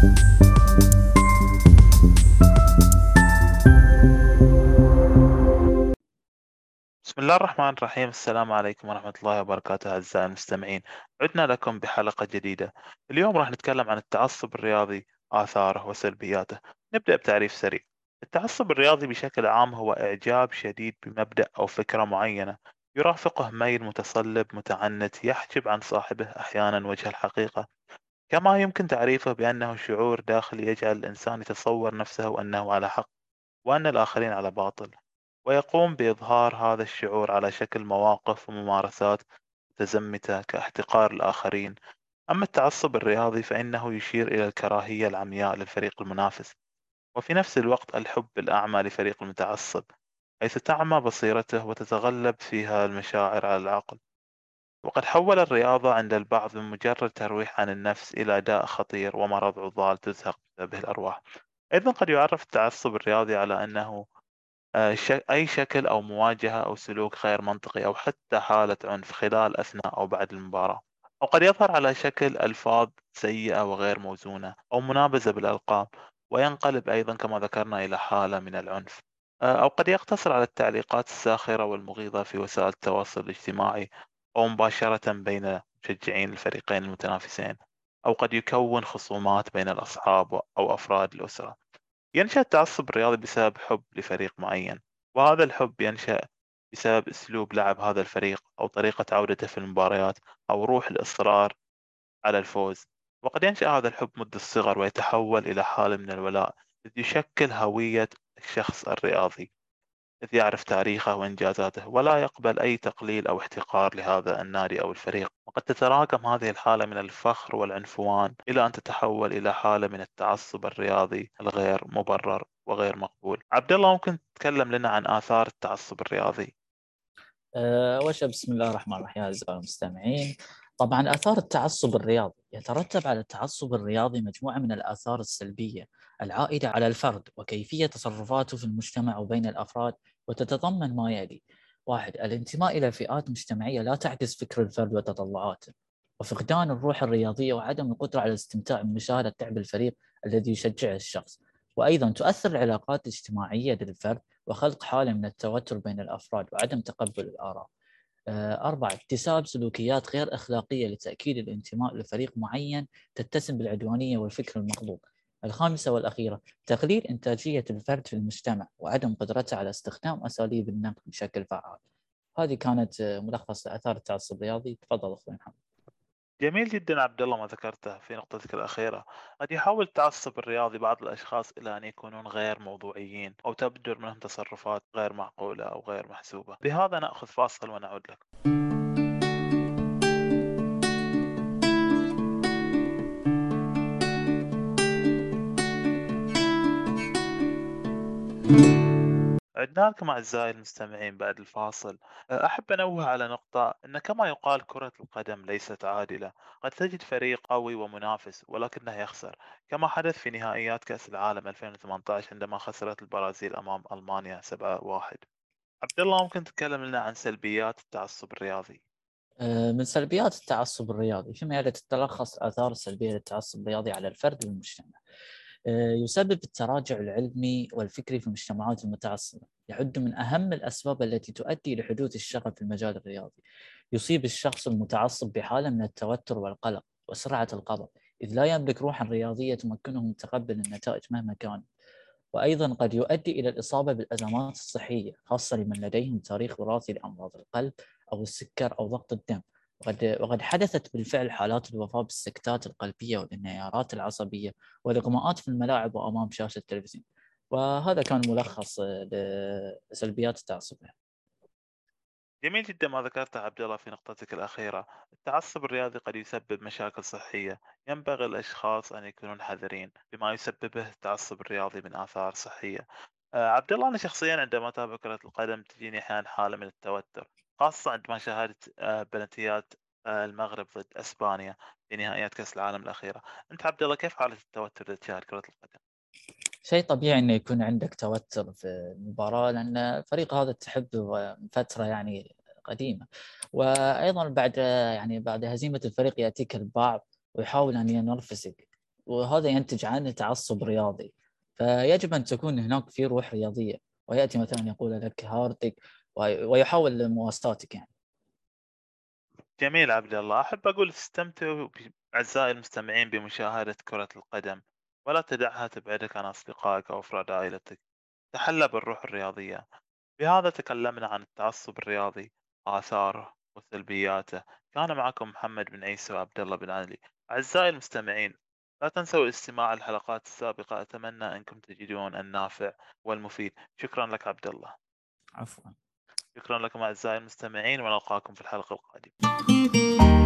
بسم الله الرحمن الرحيم. السلام عليكم ورحمة الله وبركاته أعزائي المستمعين. عدنا لكم بحلقة جديدة. اليوم راح نتكلم عن التعصب الرياضي آثاره وسلبياته. نبدأ بتعريف سريع. التعصب الرياضي بشكل عام هو إعجاب شديد بمبدأ أو فكرة معينة. يرافقه ميل متصلب متعنت يحجب عن صاحبه أحيانا وجه الحقيقة. كما يمكن تعريفه بأنه شعور داخلي يجعل الإنسان يتصور نفسه وأنه على حق وأن الآخرين على باطل ويقوم بإظهار هذا الشعور على شكل مواقف وممارسات متزمتة كاحتقار الآخرين. أما التعصب الرياضي فإنه يشير إلى الكراهية العمياء للفريق المنافس وفي نفس الوقت الحب الأعمى لفريق المتعصب حيث تعمى بصيرته وتتغلب فيها المشاعر على العقل. وقد حول الرياضة عند البعض من مجرد ترويح عن النفس إلى داء خطير ومرض عضال تزهق به الأرواح. أيضا قد يعرف التعصب الرياضي على أنه آه، أي شكل أو مواجهة أو سلوك غير منطقي أو حتى حالة عنف خلال أثناء أو بعد المباراة. أو قد يظهر على شكل ألفاظ سيئة وغير موزونة أو منابذة بالألقاب وينقلب أيضا كما ذكرنا إلى حالة من العنف. آه، أو قد يقتصر على التعليقات الساخرة والمغيظة في وسائل التواصل الاجتماعي أو مباشرة بين مشجعين الفريقين المتنافسين أو قد يكون خصومات بين الأصحاب أو أفراد الأسرة. ينشأ التعصب الرياضي بسبب حب لفريق معين وهذا الحب ينشأ بسبب أسلوب لعب هذا الفريق أو طريقة عودته في المباريات أو روح الإصرار على الفوز. وقد ينشأ هذا الحب منذ الصغر ويتحول إلى حالة من الولاء إذ يشكل هوية الشخص الرياضي. إذ يعرف تاريخه وإنجازاته ولا يقبل أي تقليل أو احتقار لهذا النادي أو الفريق. وقد تتراكم هذه الحالة من الفخر والعنفوان إلى أن تتحول إلى حالة من التعصب الرياضي الغير مبرر وغير مقبول. عبد الله ممكن تتكلم لنا عن آثار التعصب الرياضي؟ أه وش بسم الله الرحمن الرحيم. أعزائي المستمعين طبعا آثار التعصب الرياضي يترتب على التعصب الرياضي مجموعة من الآثار السلبية العائدة على الفرد وكيفية تصرفاته في المجتمع وبين الأفراد وتتضمن ما يلي. واحد الانتماء إلى فئات مجتمعية لا تعكس فكر الفرد وتطلعاته. وفقدان الروح الرياضية وعدم القدرة على الاستمتاع بمشاهدة تعب الفريق الذي يشجعه الشخص. وأيضا تؤثر العلاقات الاجتماعية للفرد وخلق حالة من التوتر بين الأفراد وعدم تقبل الآراء. آه، أربعة اكتساب سلوكيات غير أخلاقية لتأكيد الانتماء لفريق معين تتسم بالعدوانية والفكر المغلوط الخامسة والأخيرة تقليل إنتاجية الفرد في المجتمع وعدم قدرته على استخدام أساليب النقد بشكل فعال. هذه كانت آه، ملخص آثار التعصب الرياضي. تفضل أخوي محمد. جميل جدا عبد الله ما ذكرته في نقطتك الأخيرة. قد يحاول التعصب الرياضي بعض الأشخاص إلى أن يكونون غير موضوعيين أو تبدر منهم تصرفات غير معقولة أو غير محسوبة. بهذا نأخذ فاصل ونعود لكم عدنا لكم أعزائي المستمعين بعد الفاصل. أحب أنوه على نقطة أن كما يقال كرة القدم ليست عادلة. قد تجد فريق قوي ومنافس ولكنه يخسر كما حدث في نهائيات كأس العالم 2018 عندما خسرت البرازيل أمام ألمانيا 7-1 عبد الله ممكن تتكلم لنا عن سلبيات التعصب الرياضي؟ آه، من سلبيات التعصب الرياضي فيما يلي تتلخص آثار السلبية للتعصب الرياضي على الفرد والمجتمع. يسبب التراجع العلمي والفكري في المجتمعات المتعصبة. يعد من أهم الأسباب التي تؤدي لحدوث الشغف في المجال الرياضي. يصيب الشخص المتعصب بحالة من التوتر والقلق وسرعة الغضب إذ لا يملك روحا رياضية تمكنه من تقبل النتائج مهما كانت. وأيضا قد يؤدي إلى الإصابة بالأزمات الصحية خاصة لمن لديهم تاريخ وراثي لأمراض القلب أو السكر أو ضغط الدم. وقد وقد حدثت بالفعل حالات الوفاة بالسكتات القلبية والانهيارات العصبية والإغماءات في الملاعب وأمام شاشة التلفزيون. وهذا كان ملخص لسلبيات التعصب. جميل جدا ما ذكرته عبد الله في نقطتك الأخيرة. التعصب الرياضي قد يسبب مشاكل صحية. ينبغي الأشخاص أن يكونون حذرين بما يسببه التعصب الرياضي من آثار صحية. آه، عبد الله أنا شخصيا عندما أتابع كرة القدم تجيني أحيانا حالة من التوتر خاصة عندما شاهدت آه، بلنتيات المغرب ضد إسبانيا في نهائيات كأس العالم الأخيرة، أنت عبد الله كيف حالة التوتر إذا تشاهد كرة القدم؟ شيء طبيعي إنه يكون عندك توتر في المباراة لأن الفريق هذا تحبه فترة يعني قديمة. وأيضا بعد يعني بعد هزيمة الفريق يأتيك البعض ويحاول أن ينرفزك وهذا ينتج عنه تعصب رياضي. فيجب أن تكون هناك في روح رياضية ويأتي مثلا يقول لك هاردك ويحاول مواساتك يعني. جميل عبد الله. أحب أقول استمتعوا أعزائي المستمعين بمشاهدة كرة القدم ولا تدعها تبعدك عن أصدقائك أو أفراد عائلتك. تحلى بالروح الرياضية. بهذا تكلمنا عن التعصب الرياضي آثاره وسلبياته. كان معكم محمد بن عيسى وعبد الله بن علي. أعزائي المستمعين لا تنسوا الاستماع الحلقات السابقة. أتمنى أنكم تجدون النافع والمفيد. شكرا لك عبد الله. عفوا. شكرا لكم أعزائي المستمعين ونلقاكم في الحلقة القادمة.